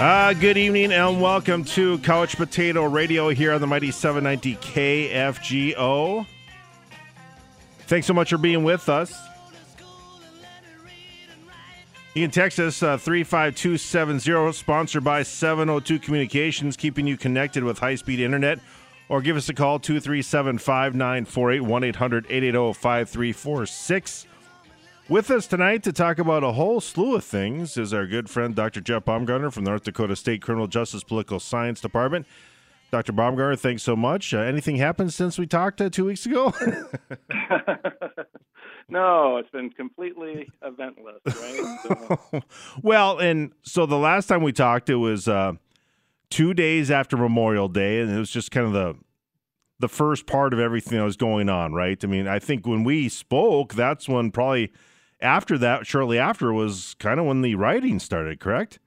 Uh, good evening and welcome to Couch Potato Radio here on the Mighty 790 KFGO. Thanks so much for being with us. You can text us uh, 35270, sponsored by 702 Communications, keeping you connected with high speed internet. Or give us a call 237 5948 1 800 880 5346. With us tonight to talk about a whole slew of things is our good friend Dr. Jeff Bumgarner from the North Dakota State Criminal Justice Political Science Department. Dr. Bumgarner, thanks so much. Uh, anything happened since we talked uh, two weeks ago? no, it's been completely eventless, right? So. well, and so the last time we talked, it was uh, two days after Memorial Day, and it was just kind of the the first part of everything that was going on, right? I mean, I think when we spoke, that's when probably after that, shortly after, was kind of when the writing started, correct?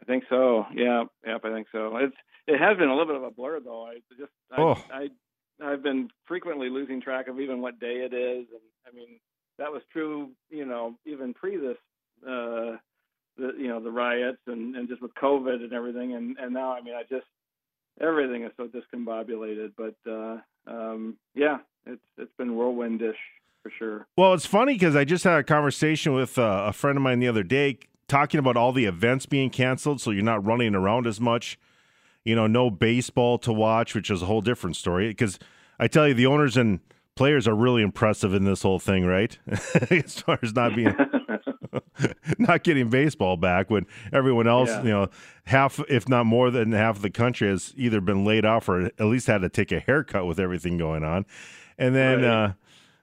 I think so. Yeah, yep, I think so. It's it has been a little bit of a blur though. I just I, oh. I I've been frequently losing track of even what day it is, and I mean that was true, you know, even pre this, uh, the you know the riots and and just with COVID and everything, and and now I mean I just everything is so discombobulated. But uh, um, yeah, it's it's been whirlwindish sure. Well, it's funny because I just had a conversation with uh, a friend of mine the other day talking about all the events being canceled, so you're not running around as much you know, no baseball to watch, which is a whole different story. Because I tell you, the owners and players are really impressive in this whole thing, right? as far as not being not getting baseball back when everyone else, yeah. you know, half if not more than half of the country has either been laid off or at least had to take a haircut with everything going on. And then right. uh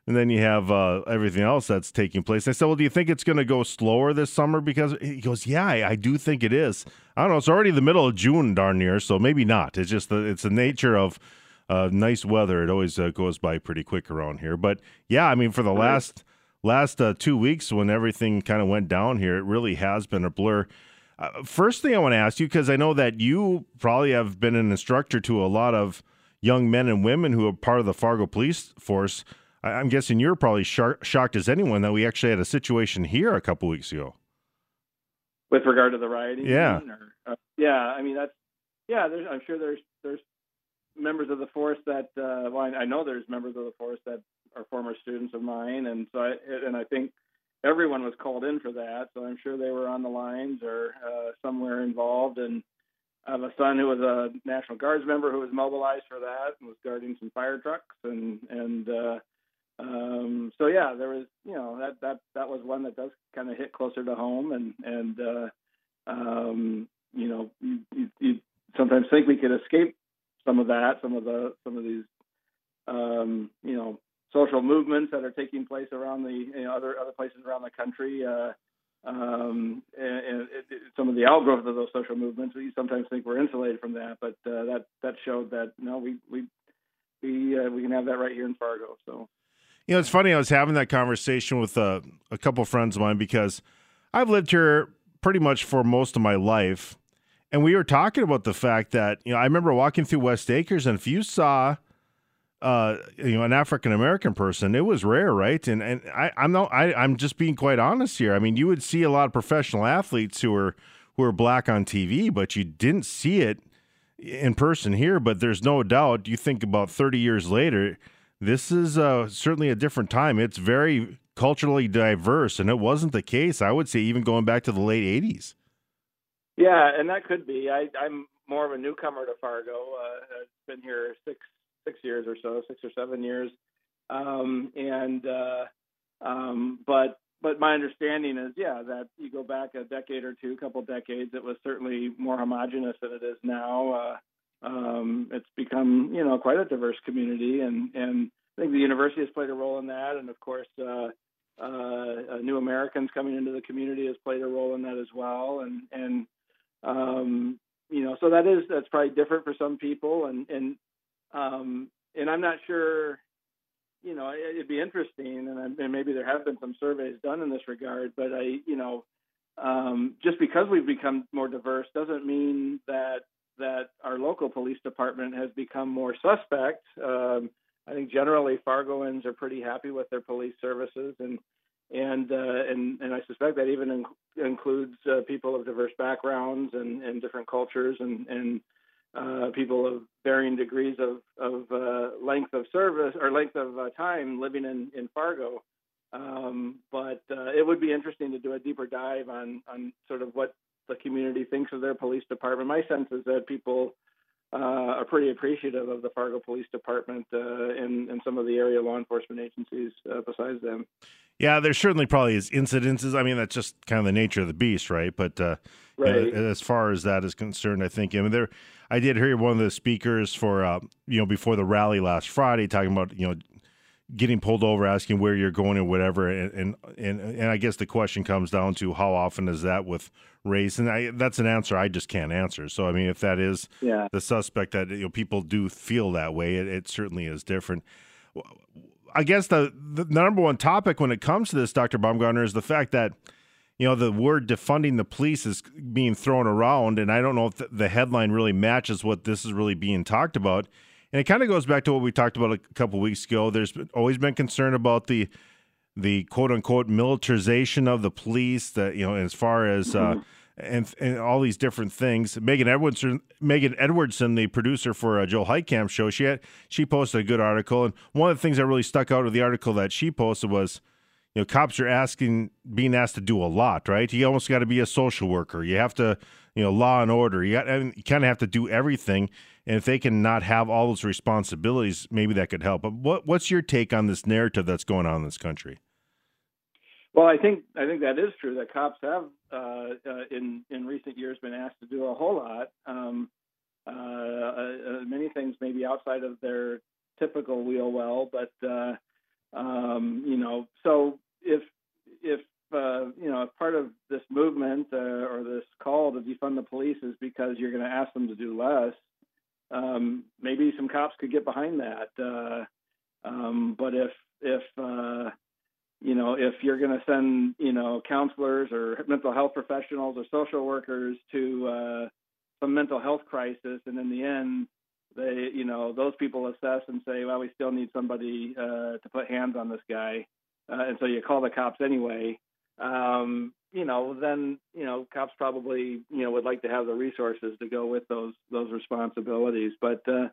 and then you have uh, everything else that's taking place. I said, "Well, do you think it's going to go slower this summer?" Because he goes, "Yeah, I, I, do think it is. I don't know. It's already the middle of June, darn near, so maybe not. It's just the it's the nature of uh, nice weather. It always uh, goes by pretty quick around here. But yeah, I mean, for the last last uh, two weeks when everything kind of went down here, it really has been a blur." Uh, first thing I want to ask you, because I know that you probably have been an instructor to a lot of young men and women who are part of the Fargo Police Force. I'm guessing you're probably shocked as anyone that we actually had a situation here a couple weeks ago. With regard to the rioting, yeah, or, uh, yeah. I mean, that's yeah. I'm sure there's there's members of the force that uh, well, I, I know there's members of the force that are former students of mine, and so I, and I think everyone was called in for that. So I'm sure they were on the lines or uh, somewhere involved. And I have a son who was a National Guards member who was mobilized for that and was guarding some fire trucks and and uh, um, so yeah, there was you know that that that was one that does kind of hit closer to home, and and uh, um, you know you, you, you, sometimes think we could escape some of that, some of the some of these um, you know social movements that are taking place around the you know, other other places around the country. Uh, um, and, and it, it, some of the outgrowth of those social movements, we sometimes think we're insulated from that, but uh, that that showed that no, we we we uh, we can have that right here in Fargo. So. You know, it's funny. I was having that conversation with a, a couple friends of mine because I've lived here pretty much for most of my life. And we were talking about the fact that, you know, I remember walking through West Acres, and if you saw, uh, you know, an African American person, it was rare, right? And and I, I'm not, I, I'm just being quite honest here. I mean, you would see a lot of professional athletes who are who are black on TV, but you didn't see it in person here. But there's no doubt. You think about 30 years later, this is uh, certainly a different time. It's very culturally diverse, and it wasn't the case. I would say even going back to the late '80s. Yeah, and that could be. I, am more of a newcomer to Fargo. Uh, I've been here six six years or so, six or seven years, um, and uh, um, but but my understanding is, yeah, that you go back a decade or two, a couple decades, it was certainly more homogenous than it is now. Uh, um, it's become you know quite a diverse community, and and I think the university has played a role in that, and of course. Uh, uh, new Americans coming into the community has played a role in that as well, and and um, you know, so that is that's probably different for some people, and and um, and I'm not sure. You know, it'd be interesting, and, and maybe there have been some surveys done in this regard. But I, you know, um, just because we've become more diverse doesn't mean that that our local police department has become more suspect. Um, I think generally Fargoans are pretty happy with their police services, and and uh, and and I suspect that even in, includes uh, people of diverse backgrounds and, and different cultures and and uh, people of varying degrees of of uh, length of service or length of uh, time living in in Fargo. Um, but uh, it would be interesting to do a deeper dive on on sort of what the community thinks of their police department. My sense is that people uh, are pretty appreciative of the Fargo Police Department uh, and, and some of the area law enforcement agencies uh, besides them. Yeah, there certainly probably is incidences. I mean, that's just kind of the nature of the beast, right? But uh, right. As far as that is concerned, I think I mean there. I did hear one of the speakers for uh, you know before the rally last Friday talking about you know getting pulled over, asking where you're going or whatever, and and and, I guess the question comes down to how often is that with race, and I, that's an answer I just can't answer. So I mean, if that is yeah. the suspect that you know people do feel that way, it, it certainly is different. I guess the, the number one topic when it comes to this, Dr. Bumgarner, is the fact that you know the word defunding the police is being thrown around, and I don't know if the headline really matches what this is really being talked about. And it kind of goes back to what we talked about a couple weeks ago. There's always been concern about the the quote unquote militarization of the police. That you know, as far as uh, mm-hmm. and and all these different things. Megan Edwardson, Megan Edwardson, the producer for uh, Joel Heitkamp show, she had she posted a good article, and one of the things that really stuck out of the article that she posted was, you know, cops are asking, being asked to do a lot, right? You almost got to be a social worker. You have to, you know, law and order. You got, you kind of have to do everything. And if they can not have all those responsibilities, maybe that could help. But what what's your take on this narrative that's going on in this country? Well, I think I think that is true. That cops have uh, uh, in in recent years been asked to do a whole lot. Um, uh, uh many things maybe outside of their typical wheel well, but uh, um, you know, so if if uh, you know, if part of this movement or this call to defund the police is because you're going to ask them to do less, um, maybe some cops could get behind that. Um, but if if you know, if you're going to send, you know, counselors or mental health professionals or social workers to uh, some mental health crisis, and in the end, they, you know, those people assess and say, well, we still need somebody uh, to put hands on this guy, uh, and so you call the cops anyway. Um, you know, then you know, cops probably, you know, would like to have the resources to go with those those responsibilities. But uh,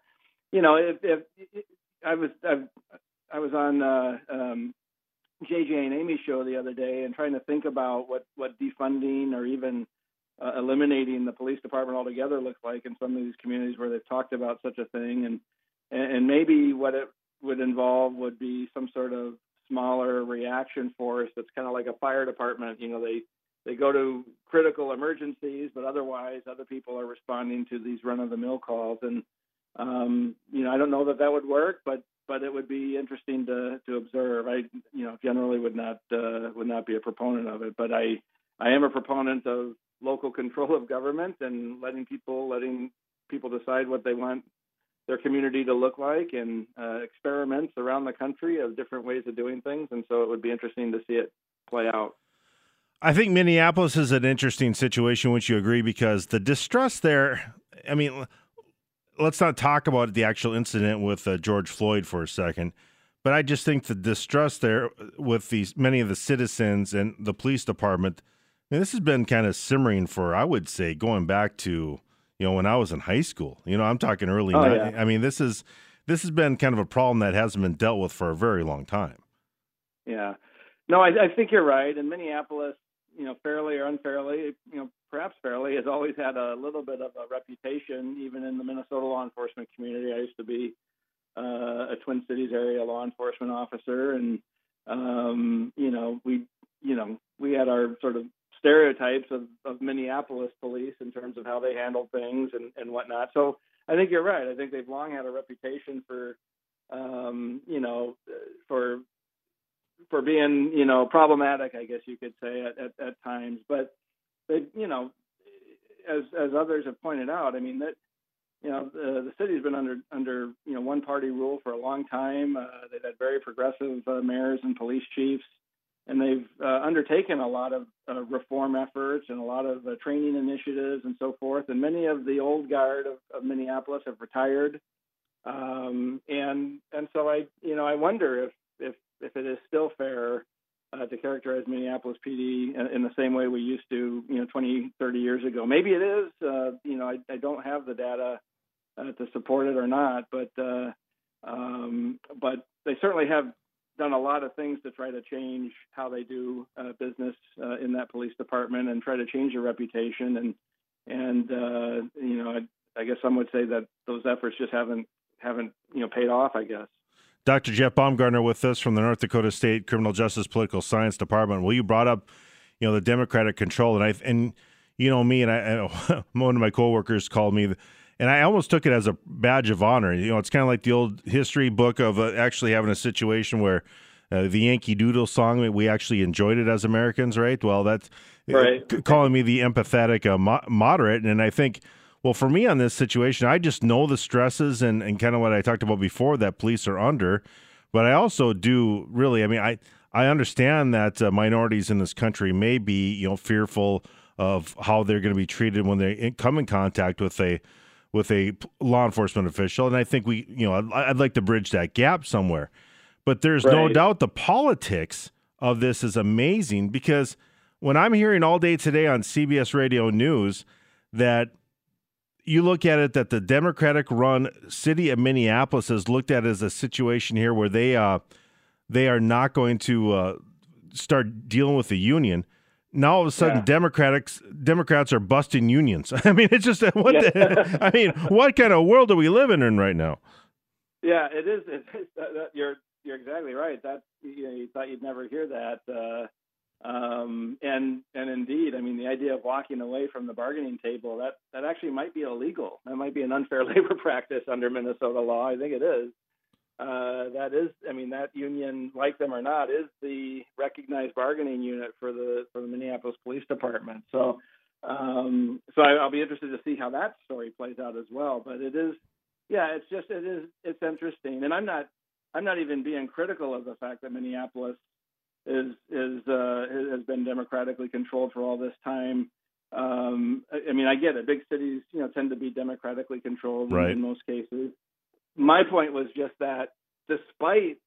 you know, if, if, if I was I've, I was on uh, um, JJ and Amy's show the other day and trying to think about what what defunding or even uh, eliminating the police department altogether looks like in some of these communities where they've talked about such a thing and and maybe what it would involve would be some sort of smaller reaction force that's kind of like a fire department you know they they go to critical emergencies but otherwise other people are responding to these run of the mill calls and um, you know I don't know that that would work but but it would be interesting to to observe. I you know generally would not uh, would not be a proponent of it, but I I am a proponent of local control of government and letting people letting people decide what they want their community to look like and uh, experiments around the country of different ways of doing things. And so it would be interesting to see it play out. I think Minneapolis is an interesting situation. which you agree? Because the distrust there, I mean, let's not talk about the actual incident with uh, George Floyd for a second. But I just think the distrust there with these many of the citizens and the police department. Mean, this has been kind of simmering for, I would say, going back to you know when I was in high school. You know, I'm talking early. Oh, 90s. Yeah. I mean, this is this has been kind of a problem that hasn't been dealt with for a very long time. Yeah, no, I, I think you're right. In Minneapolis, you know, fairly or unfairly, you know, perhaps fairly, has always had a little bit of a reputation, even in the Minnesota law enforcement community. I used to be uh, a Twin Cities area law enforcement officer, and um, you know, we, you know, we had our sort of stereotypes of, of Minneapolis police in terms of how they handle things and, and whatnot. So I think you're right. I think they've long had a reputation for, um, you know, for for being you know problematic, I guess you could say at, at, at times. But they, you know, as as others have pointed out, I mean that you know the, the city's been under under you know one party rule for a long time. Uh, they've had very progressive uh, mayors and police chiefs, and they've uh, undertaken a lot of uh, reform efforts and a lot of uh, training initiatives and so forth. And many of the old guard of, of Minneapolis have retired. Um, and and so I you know I wonder if if if it is still fair uh, to characterize Minneapolis PD in, the same way we used to, you know, 20, 30 years ago. Maybe it is. Uh, you know, I, I, don't have the data uh, to support it or not, but um, but they certainly have done a lot of things to try to change how they do uh, business uh, in that police department and try to change their reputation and and you know, I, I guess some would say that those efforts just haven't haven't you know paid off. I guess. Dr. Jeff Bumgarner with us from the North Dakota State Criminal Justice Political Science Department. Well, you brought up, you know, the Democratic control, and I and you know me, and I, I one of my coworkers called me, and I almost took it as a badge of honor. You know, it's kind of like the old history book of uh, actually having a situation where. Uh, the Yankee Doodle song, we actually enjoyed it as Americans, right? Well, that's right. Uh, calling me the empathetic uh, mo- moderate, and I think well, for me on this situation, I just know the stresses and, and kind of what I talked about before that police are under. But I also do really, I mean, I, I understand that uh, minorities in this country may be, you know, fearful of how they're going to be treated when they come in contact with a with a law enforcement official, and I think we, you know, I'd, I'd like to bridge that gap somewhere. But there's right. no doubt the politics of this is amazing because when I'm hearing all day today on CBS Radio News that you look at it that the Democratic run city of Minneapolis has looked at as a situation here where they uh, they are not going to uh, start dealing with the union. Now all of a sudden, yeah. Democrats Democrats are busting unions. I mean, it's just what yeah. the, I mean, what kind of world are we living in right now? Yeah, it is. It is that, you're you're exactly right. That you, know, you thought you'd never hear that. Uh, um, and and indeed, I mean, the idea of walking away from the bargaining table that that actually might be illegal. That might be an unfair labor practice under Minnesota law. I think it is. Uh, that is, I mean, that union, like them or not, is the recognized bargaining unit for the for the Minneapolis Police Department. So, um, so I, will be interested to see how that story plays out as well. But it is, yeah, it's just it is it's interesting, and I'm not I'm not even being critical of the fact that Minneapolis is is uh, has been democratically controlled for all this time. Um, I, I, mean, I get it. Big cities, you know, tend to be democratically controlled right. in, in most cases. My point was just that, despite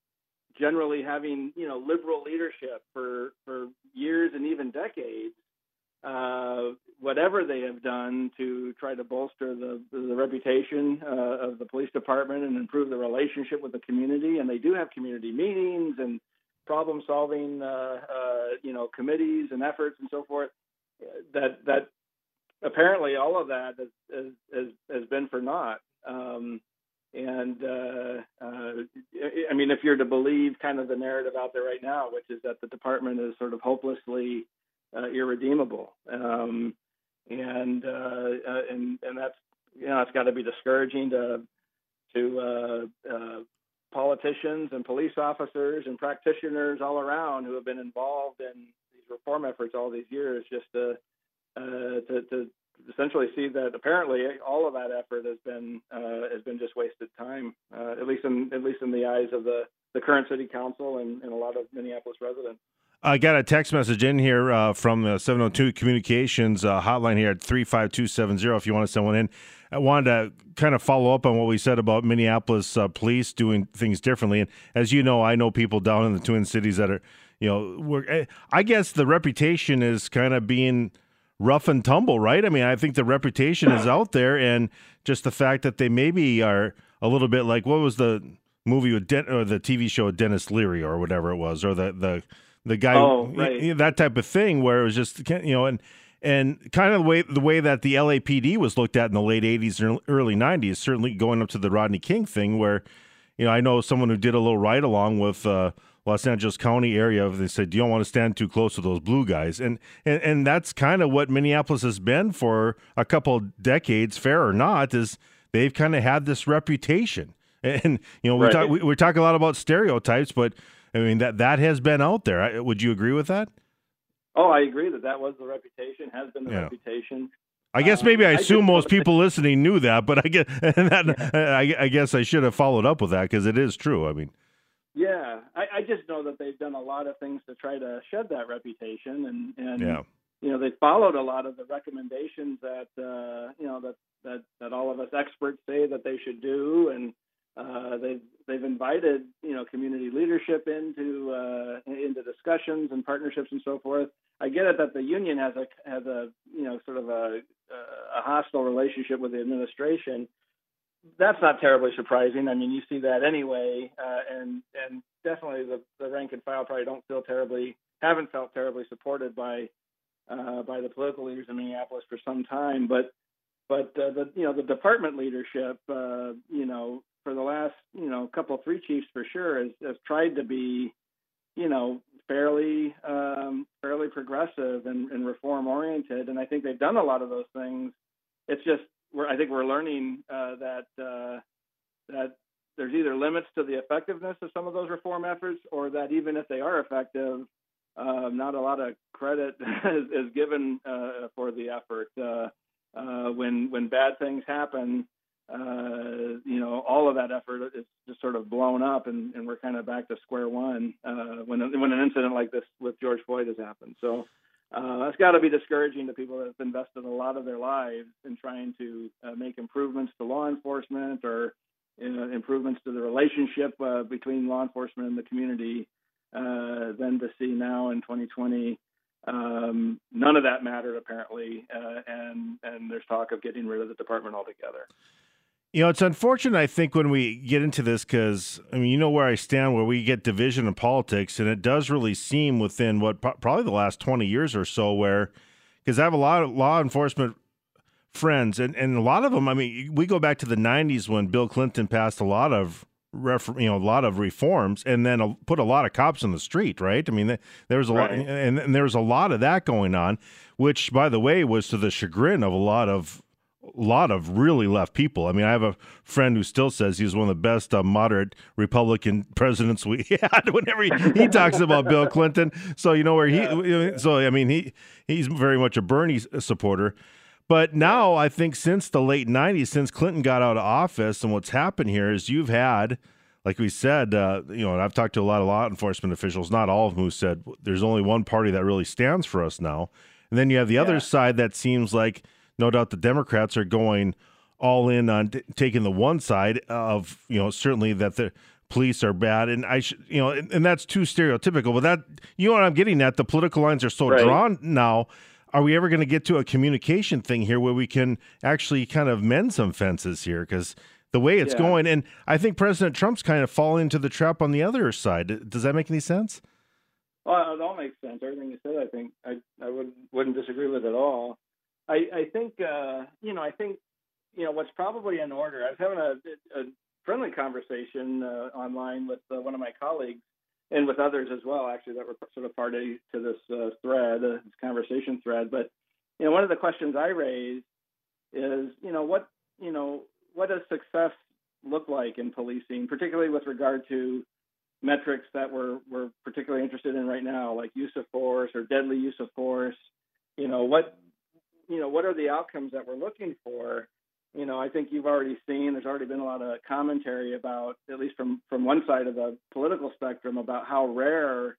generally having you know liberal leadership for for years and even decades, uh, whatever they have done to try to bolster the the reputation uh, of the police department and improve the relationship with the community, and they do have community meetings and problem solving, uh, uh, you know, committees and efforts and so forth. That that apparently all of that has has, has been for naught. Um, and uh, uh, I mean, if you're to believe kind of the narrative out there right now, which is that the department is sort of hopelessly uh, irredeemable, um, and uh, uh, and and that's you know it's got to be discouraging to to uh, politicians and police officers and practitioners all around who have been involved in these reform efforts all these years just to to, to, essentially see that apparently all of that effort has been uh, has been just wasted time uh, at least in at least in the eyes of the the current city council and, and a lot of Minneapolis residents. I got a text message in here uh, from the 702 Communications uh, hotline here at 35270 if you want to send one in. I wanted to kind of follow up on what we said about Minneapolis uh, police doing things differently. And as you know, I know people down in the Twin Cities that are, you know, eh, I guess the reputation is kind of being rough and tumble, right? I mean, I think the reputation is out there, and just the fact that they maybe are a little bit like what was the movie with Den- or the TV show with Denis Leary or whatever it was, or the the the guy, oh, right. that type of thing, where it was just you know, and and kind of the way the way that the LAPD was looked at in the late '80s and early '90s, certainly going up to the Rodney King thing, where you know I know someone who did a little ride along with. Uh, Los Angeles County area, they said you don't want to stand too close to those blue guys, and and, and that's kind of what Minneapolis has been for a couple decades, fair or not, is they've kind of had this reputation, and you know we right. talk we, we talk a lot about stereotypes, but I mean that that has been out there. Would you agree with that? Oh, I agree that that was the reputation, has been the yeah. reputation. I guess maybe I um, assume I most people listening knew that, but I guess that, I, I, guess I should have followed up with that because it is true. I mean, yeah, I, I, just know that they've done a lot of things to try to shed that reputation, and and yeah. you know they followed a lot of the recommendations that uh, you know that that that all of us experts say that they should do, and Uh, they've they've invited you know community leadership into uh, into discussions and partnerships and so forth. I get it that the union has a has a you know sort of a a hostile relationship with the administration. That's not terribly surprising. I mean, you see that anyway, uh, and and definitely the, the rank and file probably don't feel terribly haven't felt terribly supported by uh, by the political leaders in Minneapolis for some time. But but uh, the you know the department leadership, uh, you know, for the last you know couple three chiefs for sure has, has tried to be you know fairly um, fairly progressive and, and reform oriented and I think they've done a lot of those things it's just we're I think we're learning uh, that uh, that there's either limits to the effectiveness of some of those reform efforts or that even if they are effective uh, not a lot of credit is, is given uh, for the effort uh, uh, when when bad things happen you know, all of that effort is just sort of blown up, and, and we're kind of back to square one when when an incident like this with George Floyd has happened. So uh, that's got to be discouraging to people that have invested a lot of their lives in trying to uh, make improvements to law enforcement or you know, improvements to the relationship uh, between law enforcement and the community. Uh, than to see now in 2020 um, none of that mattered apparently, uh, and and there's talk of getting rid of the department altogether. You know, it's unfortunate, I think, when we get into this because, I mean, you know where I stand, where we get division in politics, and it does really seem within what probably the last 20 years or so, where, because I have a lot of law enforcement friends, and, and a lot of them, I mean, we go back to the 90s when Bill Clinton passed a lot of you know a lot of reforms and then put a lot of cops in the street right i mean there was a right. lot and, and there was a lot of that going on which by the way was to the chagrin of a lot of lot of really left people. I mean, I have a friend who still says he's one of the best uh, moderate Republican presidents we had. Whenever he, he talks about Bill Clinton, so you know where he. Yeah. So I mean, he he's very much a Bernie supporter. But now I think since the late '90s, since Clinton got out of office, and what's happened here is you've had. Like we said, uh, you know, and I've talked to a lot of law enforcement officials, not all of them, who said there's only one party that really stands for us now. And then you have the yeah. other side that seems like no doubt the Democrats are going all in on t- taking the one side of you know certainly that the police are bad and I should you know and, and, that's too stereotypical but that you know what I'm getting at? The political lines are so right. drawn now. Are we ever going to get to a communication thing here where we can actually kind of mend some fences here? Because the way it's yeah. going and I think President Trump's kind of falling into the trap on the other side. Does that make any sense? Well it all makes sense. Everything you said I think I I would wouldn't disagree with it at all I, I think uh, you know I think you know what's probably in order. I was having a, a friendly conversation uh, online with uh, one of my colleagues and with others as well, actually that were sort of party to this uh, thread, uh, this conversation thread. But you know, one of the questions I raised is you know what you know what does success look like in policing, particularly with regard to metrics that we're we're particularly interested in right now, like use of force or deadly use of force. You know what you know, what are the outcomes that we're looking for? You know, I think you've already seen there's already been a lot of commentary about, at least from from one side of the political spectrum, about how rare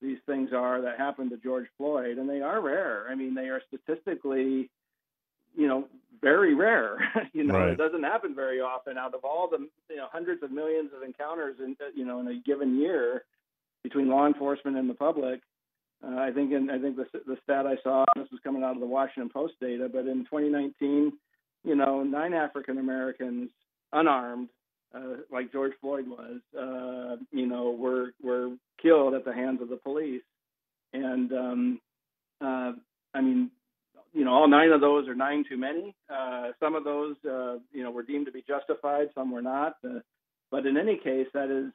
these things are that happened to George Floyd, and they are rare. I mean, they are statistically, you know, very rare. you know, right. it doesn't happen very often. Out of all the you know hundreds of millions of encounters in you know in a given year between law enforcement and the public, uh, I think in, I think the, the stat I saw, this was coming out of the Washington Post data, but in 2019, you know, nine African Americans unarmed, uh, like George Floyd was, uh, you know, were were killed at the hands of the police, and um, uh, I mean, you know, all nine of those are nine too many. Uh, some of those, uh, you know, were deemed to be justified, some were not. but in any case, that is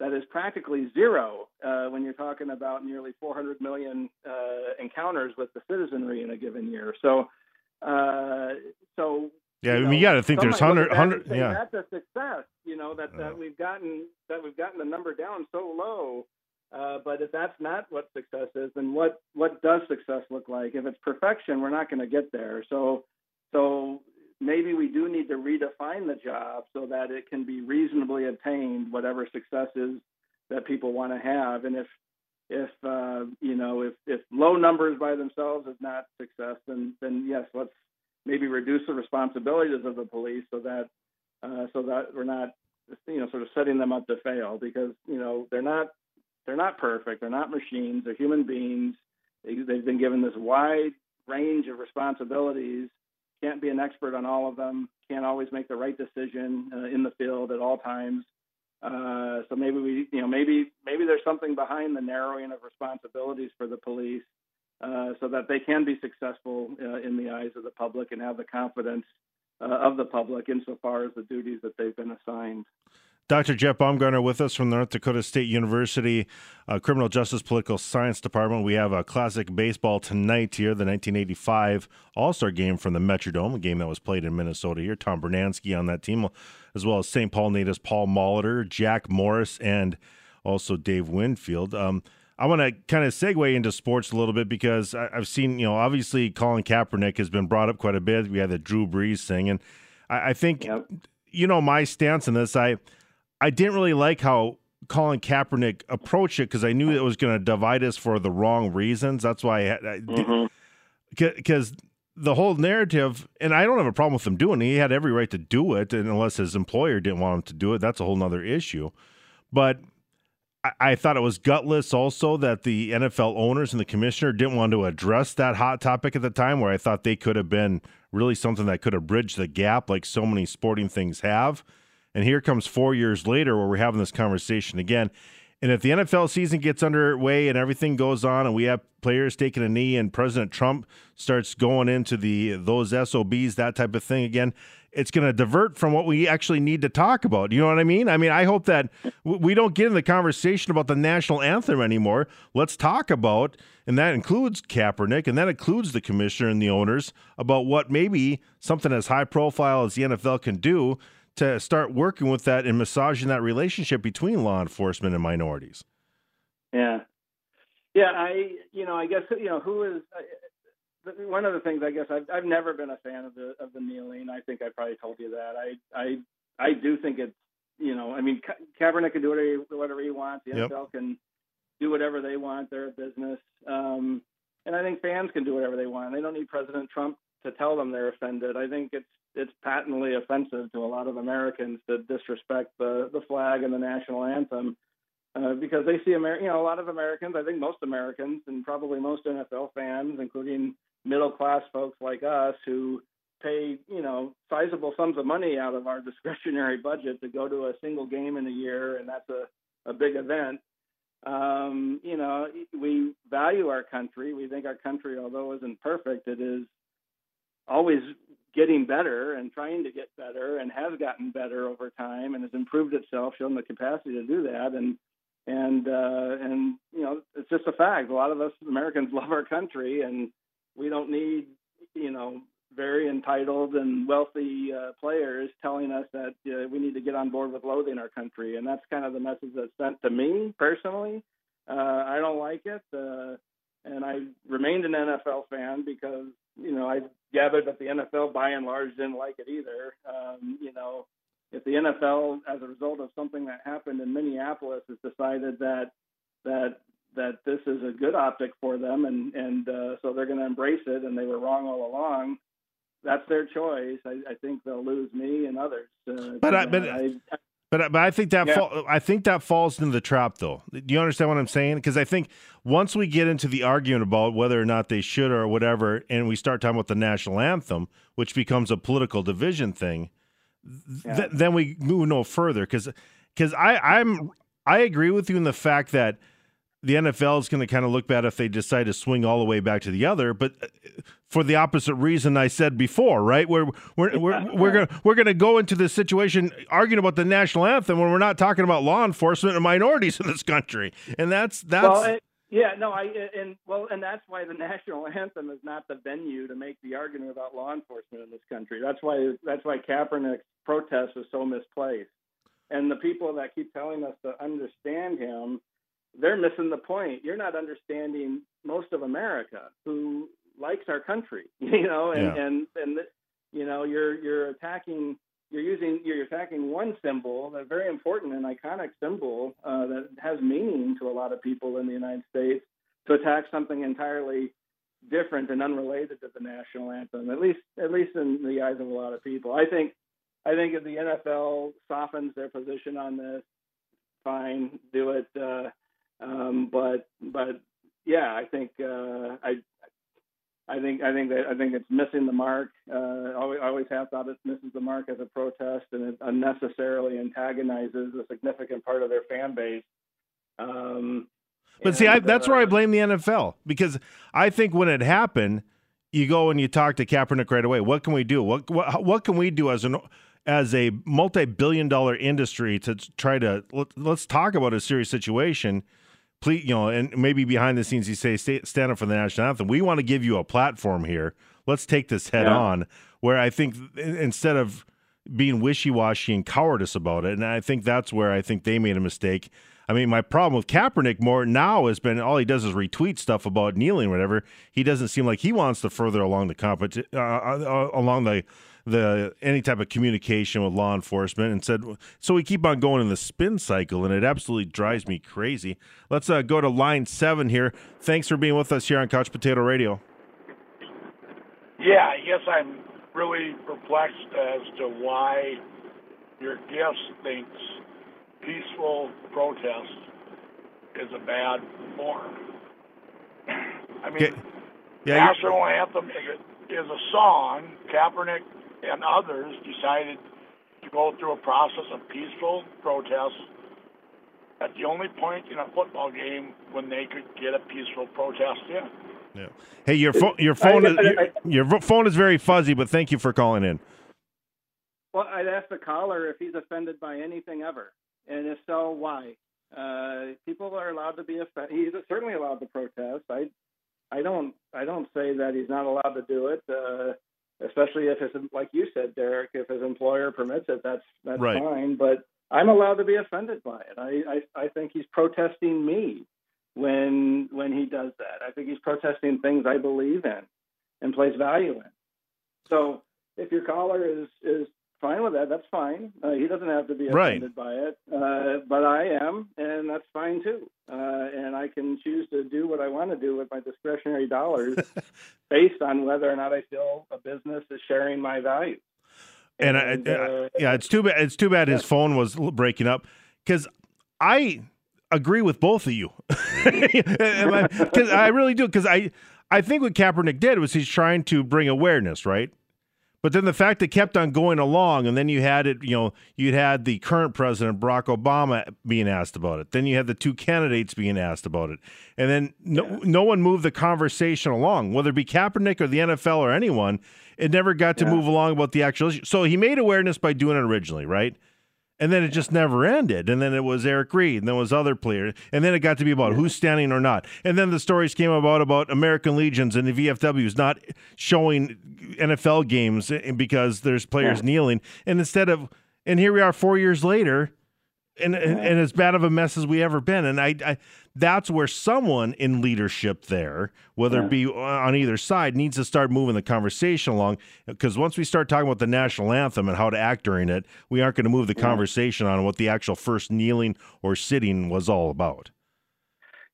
that is practically zero uh, when you're talking about nearly 400 million uh, encounters with the citizenry in a given year. So, uh, so yeah, I mean, you got to think there's hundred, hundred. Yeah, that's a success. You know that that we've gotten that we've gotten the number down so low. Uh, but if that's not what success is, then what what does success look like? If it's perfection, we're not going to get there. So, so maybe we do need to redefine the job so that it can be reasonably attained, whatever success is that people want to have. And if if uh, you know if if low numbers by themselves is not success, then then yes, let's maybe reduce the responsibilities of the police so that uh, so that we're not you know, sort of setting them up to fail because you know they're not they're not perfect. They're not machines. They're human beings. They, they've been given this wide range of responsibilities. Can't be an expert on all of them. Can't always make the right decision uh, in the field at all times. Uh, so maybe we, you know, maybe maybe there's something behind the narrowing of responsibilities for the police, uh, so that they can be successful uh, in the eyes of the public and have the confidence uh, of the public insofar as the duties that they've been assigned. Dr. Jeff Bumgarner with us from the North Dakota State University uh, Criminal Justice Political Science Department. We have a classic baseball tonight here, the 1985 All Star game from the Metrodome, a game that was played in Minnesota here. Tom Brunansky on that team, as well as St. Paul natives Paul Molitor, Jack Morris, and also Dave Winfield. Um, I want to kind of segue into sports a little bit because I, have seen, you know, obviously Colin Kaepernick has been brought up quite a bit. We had the Drew Brees thing, and I, I think, yep. you know, my stance on this, I I didn't really like how Colin Kaepernick approached it because I knew it was going to divide us for the wrong reasons. That's why I, because mm-hmm. the whole narrative, and I don't have a problem with him doing it. He had every right to do it, and unless his employer didn't want him to do it, that's a whole nother issue. But I, I thought it was gutless also that the NFL owners and the commissioner didn't want to address that hot topic at the time, where I thought they could have been really something that could have bridged the gap, like so many sporting things have. And here comes four years later where we're having this conversation again. And if the NFL season gets underway and everything goes on, and we have players taking a knee, and President Trump starts going into the those SOBs, that type of thing again, it's going to divert from what we actually need to talk about. You know what I mean? I mean, I hope that we don't get in the conversation about the national anthem anymore. Let's talk about, and that includes Kaepernick, and that includes the commissioner and the owners about what maybe something as high profile as the NFL can do to start working with that and massaging that relationship between law enforcement and minorities. Yeah, yeah. I, you know, I guess you know who is. one of the things I guess I've, I've never been a fan of the of the kneeling. I think I probably told you that. I I I do think it's you know I mean Ka- Kaepernick can do whatever he, whatever he wants. The yep. NFL can do whatever they want. They're a business, um, and I think fans can do whatever they want. They don't need President Trump to tell them they're offended. I think it's it's patently offensive to a lot of Americans to disrespect the the flag and the national anthem uh, because they see Amer- you know a lot of Americans, I think most Americans and probably most NFL fans, including middle class folks like us who pay you know sizable sums of money out of our discretionary budget to go to a single game in a year, and that's a a big event. Um, you know, we value our country. We think our country, although isn't perfect, it is always getting better and trying to get better and has gotten better over time and has improved itself, shown the capacity to do that. And and uh, and you know, it's just a fact. A lot of us Americans love our country, and we don't need you know very entitled and wealthy uh, players telling us that uh, we need to get on board with loathing our country. And that's kind of the message that's sent to me personally. Uh, I don't like it. Uh, and I remained an NFL fan because you know I gathered that the NFL by and large didn't like it either. Um, you know, if the NFL, as a result of something that happened in Minneapolis, has decided that that that this is a good optic for them, and and uh, so they're going to embrace it, and they were wrong all along. That's their choice. I, I think they'll lose me and others. Uh, but I, but I, but but I think that yeah. fall, I think that falls into the trap, though. Do you understand what I'm saying? Because I think once we get into the argument about whether or not they should or whatever, and we start talking about the national anthem, which becomes a political division thing, yeah. th- then we move no further. Because because I I'm I agree with you in the fact that the NFL is going to kind of look bad if they decide to swing all the way back to the other, but uh, for the opposite reason I said before, right? We're we're we're we're going we're going to go into this situation arguing about the national anthem when we're not talking about law enforcement and minorities in this country, and that's that's. Well, it, yeah, no, I and well, and that's why the national anthem is not the venue to make the argument about law enforcement in this country. That's why that's why Kaepernick's protest was so misplaced, and the people that keep telling us to understand him they're missing the point. You're not understanding most of America who likes our country, you know, and yeah. and and you know you're you're attacking you're using you're attacking one symbol, a very important and iconic symbol uh, that has meaning to a lot of people in the United States, to attack something entirely different and unrelated to the national anthem. At least at least in the eyes of a lot of people, I think I think if the NFL softens their position on this, fine, do it. Uh, um, but but yeah, I think uh, I I think I think that I think it's missing the mark. Uh, I always, always have thought it misses the mark as a protest, and it unnecessarily antagonizes a significant part of their fan base. Um, but see, I, that's uh, where I blame the NFL because I think when it happened, you go and you talk to Kaepernick right away. What can we do? What what, what can we do as an as a multi-billion-dollar industry to try to let, us talk about a serious situation? Please, you know, and maybe behind the scenes you say stand up for the national anthem. We want to give you a platform here. Let's take this head yeah. on. Where I think instead of being wishy-washy and cowardice about it, and I think that's where I think they made a mistake I mean, my problem with Kaepernick more now has been all he does is retweet stuff about kneeling, whatever. He doesn't seem like he wants to further along the competi- uh, uh, uh, along the the any type of communication with law enforcement and said so we keep on going in the spin cycle and it absolutely drives me crazy. Let's uh, go to line seven here. Thanks for being with us here on couch potato radio. Yeah i guess i'm really perplexed as to why your guest thinks peaceful protest is a bad form. I mean, yeah, national anthem is a song. Kaepernick and others decided to go through a process of peaceful protest at the only point in a football game when they could get a peaceful protest in. Yeah. Hey, your phone, your phone, is, your, your phone is very fuzzy, but thank you for calling in. Well, I'd ask the caller if he's offended by anything ever and if so, why? Uh, people are allowed to be offended. He's certainly allowed to protest. I, I don't, I don't say that he's not allowed to do it. Uh, especially if his, like you said, Derek, if his employer permits it, that's that's right. fine. But I'm allowed to be offended by it. I, I, I think he's protesting me when when he does that. I think he's protesting things I believe in and place value in. So if your caller is is fine with that. That's fine. Uh, he doesn't have to be offended right. by it, uh, but I am, and that's fine too. Uh, and I can choose to do what I want to do with my discretionary dollars based on whether or not I feel a business is sharing my value. And, and I, uh, yeah, it's too bad. It's too bad his phone was breaking up because I agree with both of you. Because I really do. Because I, I think what Kaepernick did was he's trying to bring awareness, right? But then the fact that kept on going along, and then you had it, you know, you'd had the current president, Barack Obama, being asked about it. Then you had the two candidates being asked about it. And then no, yeah. no one moved the conversation along, whether it be Kaepernick or the NFL or anyone. It never got to yeah. move along about the actual issue. So he made awareness by doing it originally, right? And then it just never ended. And then it was Eric Reid, and then was other players, and then it got to be about who's standing or not. And then the stories came about about American Legions and the VFWs not showing NFL games eh, because there's players yeah. kneeling, and instead of and here we are four years later, and, and, and as bad of a mess as we ever been. And I, I that's where someone in leadership there, whether yeah. it be on either side, needs to start moving the conversation along. Because once we start talking about the national anthem and how to act during it, we aren't going to move the yeah. conversation on what the actual first kneeling or sitting was all about.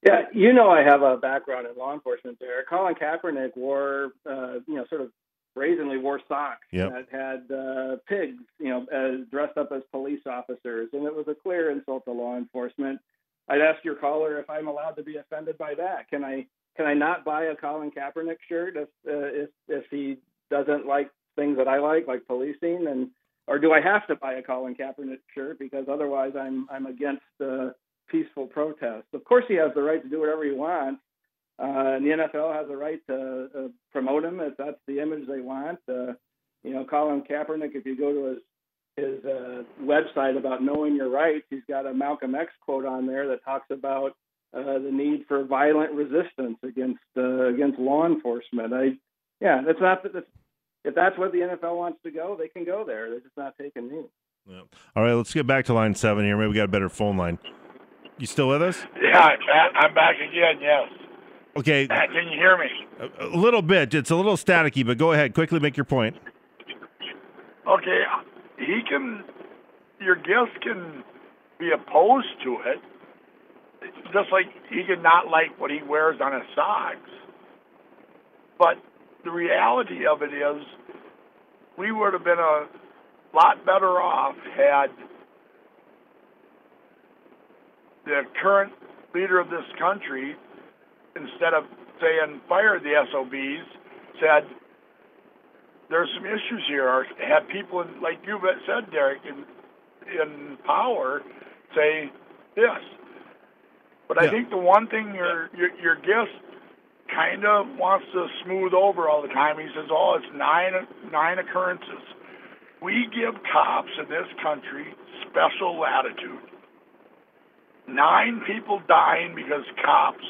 Yeah, you know I have a background in law enforcement there. Colin Kaepernick wore, uh, you know, sort of brazenly wore socks yep. that had uh, pigs, you know, as, dressed up as police officers, and it was a clear insult to law enforcement. I'd ask your caller if I'm allowed to be offended by that. Can I can I not buy a Colin Kaepernick shirt if uh, if if he doesn't like things that I like, like policing, and or do I have to buy a Colin Kaepernick shirt because otherwise I'm I'm against uh, peaceful protest? Of course, he has the right to do whatever he wants, uh, and the NFL has a right to uh, promote him if that's the image they want. Uh, you know, Colin Kaepernick, if you go to his his uh, website about knowing your rights, he's got a Malcolm X quote on there that talks about uh, the need for violent resistance against uh, against law enforcement. I, yeah, that's not that's, if that's what the NFL wants to go, they can go there. They're just not taking me. Yeah. All right, let's get back to line seven here. Maybe we got a better phone line. You still with us? Yeah, I'm back again. Yes. Okay. Can you hear me? A, a little bit. It's a little staticky, but go ahead. Quickly make your point. Okay. He can, your guest can be opposed to it, just like he can not like what he wears on his socks. But the reality of it is, we would have been a lot better off had the current leader of this country, instead of saying fire the SOBs, said there's some issues here, or had people in, like you said, Derek, in in power say this. But I think the one thing your your, your guest kind of wants to smooth over all the time. He says, "Oh, it's nine nine occurrences." We give cops in this country special latitude. Nine people dying because cops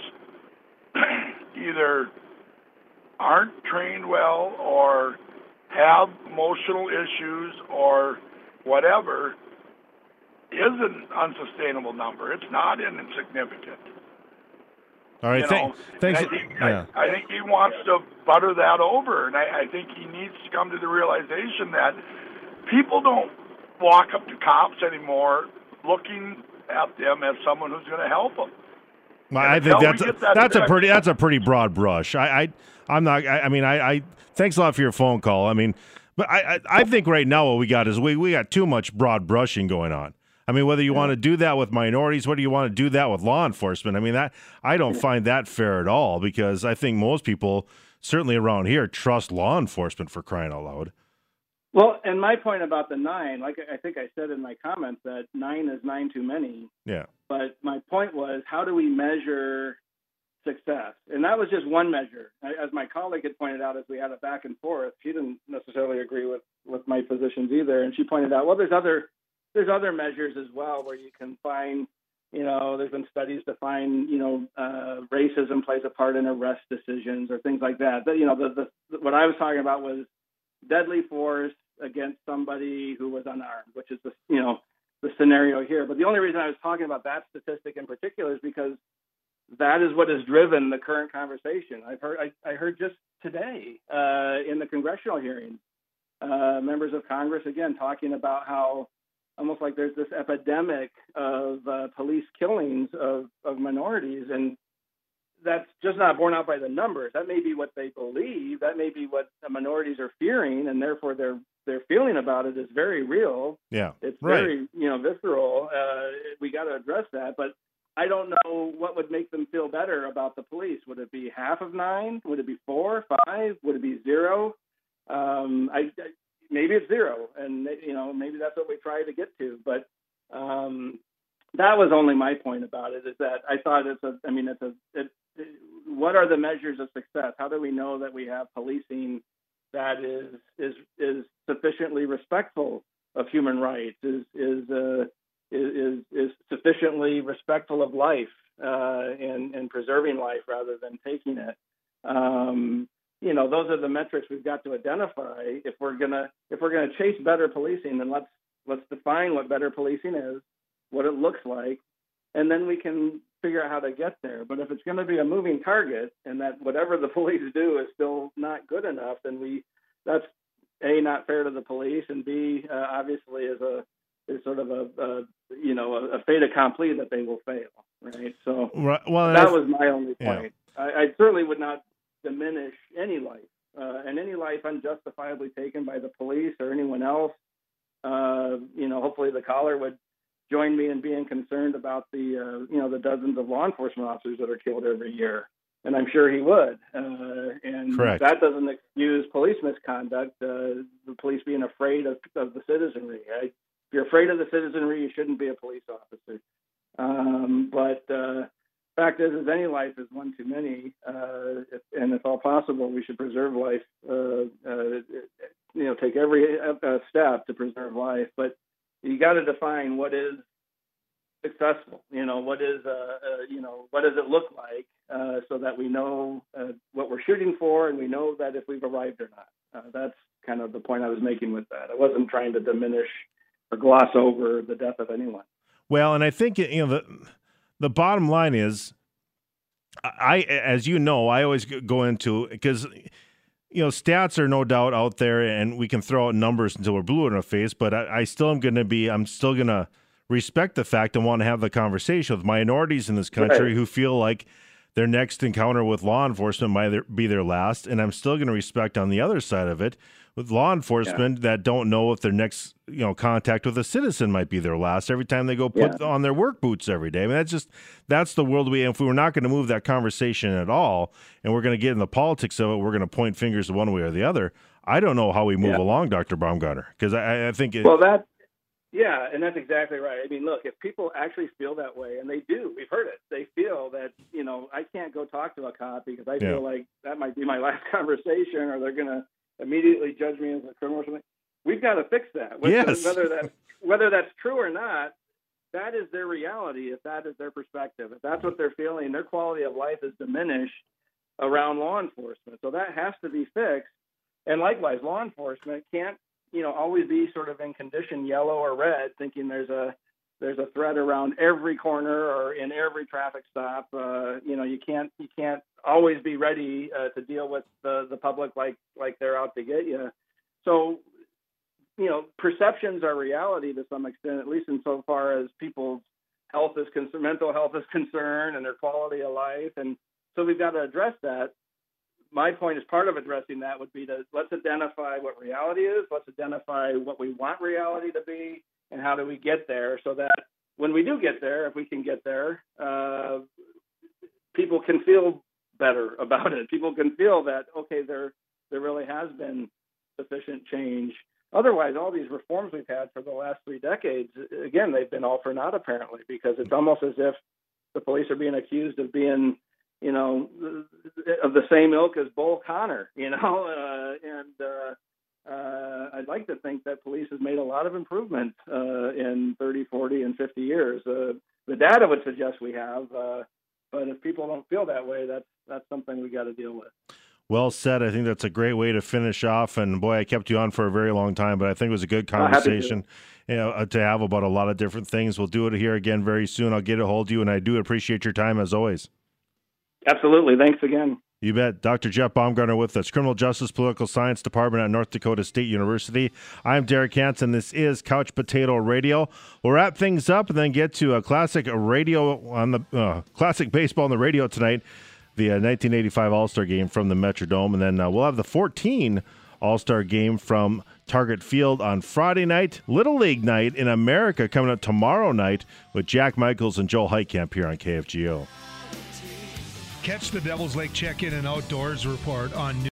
either aren't trained well or have emotional issues or whatever is an unsustainable number. It's not insignificant. All right, you th- know? thanks. I think, yeah. I, I think he wants to butter that over, and I, I think he needs to come to the realization that people don't walk up to cops anymore looking at them as someone who's going to help them. I think that's a, that that's a pretty that's a pretty broad brush. I, I I'm not. I, I mean, I, I thanks a lot for your phone call. I mean, but I, I I think right now what we got is we we got too much broad brushing going on. I mean, whether you want to do that with minorities, whether you want to do that with law enforcement, I mean that I don't find that fair at all because I think most people, certainly around here, trust law enforcement for crying out loud. Well, and my point about the nine, like I think I said in my comments, that nine is nine too many. Yeah. But my point was, how do we measure success? And that was just one measure. As my colleague had pointed out, as we had a back and forth, she didn't necessarily agree with with my positions either. And she pointed out, well, there's other there's other measures as well where you can find. You know, there's been studies to find, you know, uh, racism plays a part in arrest decisions or things like that. But, you know, the, the what I was talking about was deadly force against somebody who was unarmed, which is the you know the scenario here. But the only reason I was talking about that statistic in particular is because that is what has driven the current conversation. I've heard I, I heard just today uh, in the congressional hearings, uh, members of Congress again talking about how almost like there's this epidemic of uh, police killings of, of minorities and that's just not borne out by the numbers. That may be what they believe. That may be what the minorities are fearing, and therefore their their feeling about it is very real. Yeah. It's Right. very you know visceral. Uh, we got to address that, but I don't know what would make them feel better about the police. Would it be half of nine? Would it be four, five? Would it be zero? Um, I, I maybe it's zero, and you know maybe that's what we try to get to. But um, that was only my point about it. Is that I thought it's a. I mean, it's a. It, it, what are the measures of success? How do we know that we have policing that is is is sufficiently respectful of human rights? Is is uh, is is sufficiently respectful of life uh, and and preserving life rather than taking it? Um, you know, those are the metrics we've got to identify if we're gonna if we're gonna chase better policing. Then let's let's define what better policing is, what it looks like, and then we can figure out how to get there. But if it's going to be a moving target, and that whatever the police do is still not good enough, then we that's a not fair to the police, and b uh, obviously is a is sort of a, a you know a, a fait accompli that they will fail, right? So Right. Well, that was my only yeah. point. I, I certainly would not diminish any life, uh, and any life unjustifiably taken by the police or anyone else. Uh, you know, hopefully the caller would join me in being concerned about the uh, you know the dozens of law enforcement officers that are killed every year, and I'm sure he would. Uh, and Correct. that doesn't excuse police misconduct. Uh, the police being afraid of, of the citizenry. I, if you're afraid of the citizenry, you shouldn't be a police officer. Um, but uh, fact is, is any life is one too many, uh, if, and if all possible, we should preserve life. Uh, uh, you know, take every step to preserve life. But you got to define what is successful. You know, what is uh, uh, you know what does it look like, uh, so that we know uh, what we're shooting for, and we know that if we've arrived or not. Uh, that's kind of the point I was making with that. I wasn't trying to diminish or gloss over the death of anyone. Well, and I think you know the the bottom line is, I as you know, I always go into because you know stats are no doubt out there, and we can throw out numbers until we're blue in our face. But I, I still am going to be, I'm still going to respect the fact and want to have the conversation with minorities in this country Right. who feel like their next encounter with law enforcement might be their last, and I'm still going to respect on the other side of it with law enforcement yeah. that don't know if their next you know contact with a citizen might be their last every time they go put yeah. on their work boots every day. I mean that's just that's the world we. If we were not going to move that conversation at all, and we're going to get in the politics of it, we're going to point fingers one way or the other. I don't know how we move yeah. along, Doctor Bumgarner, because I, I, think it, well that yeah, and that's exactly right. I mean, look, if people actually feel that way, and they do, we've heard it. They feel that you know I can't go talk to a cop because I feel like that might be my last conversation, or they're going to immediately judge me as a criminal or something. We've got to fix that. Whether, yes. whether that whether that's true or not, that is their reality. If that is their perspective, if that's what they're feeling, their quality of life is diminished around law enforcement. So that has to be fixed. And likewise, law enforcement can't you know always be sort of in condition yellow or red, thinking there's a there's a threat around every corner or in every traffic stop. Uh, you know, you can't you can't always be ready uh, to deal with the the public like like they're out to get you. So, you know, perceptions are reality to some extent, at least insofar as people's health is concerned, mental health is concerned, and their quality of life. And so we've got to address that. My point as part of addressing that would be to let's identify what reality is. Let's identify what we want reality to be and how do we get there so that when we do get there, if we can get there, uh, people can feel better about it. People can feel that okay, there there really has been sufficient change. Otherwise, all these reforms we've had for the last three decades, again, they've been all for naught apparently, because it's almost as if the police are being accused of being, you know, of the same ilk as Bull Connor, you know, uh, and uh, uh, I'd like to think that police has made a lot of improvement uh, in 30, 40, and 50 years. Uh, the data would suggest we have, uh, but if people don't feel that way, that's that's something we got to deal with. Well said. I think that's a great way to finish off. And boy, I kept you on for a very long time, but I think it was a good conversation you know, uh, to have about a lot of different things. We'll do it here again very soon. I'll get a hold of you, and I do appreciate your time as always. Absolutely. Thanks again. You bet. Dr. Jeff Bumgarner with us, Criminal Justice Political Science Department at North Dakota State University. I'm Derek Hansen. This is Couch Potato Radio. We'll wrap things up and then get to a classic radio on the uh, classic baseball on the radio tonight, the uh, 1985 All Star game from the Metrodome, and then uh, we'll have the 14 All Star game from Target Field on Friday night. Little League night in America coming up tomorrow night with Jack Michaels and Joel Heitkamp here on KFGO. Catch the Devils Lake check in and outdoors report on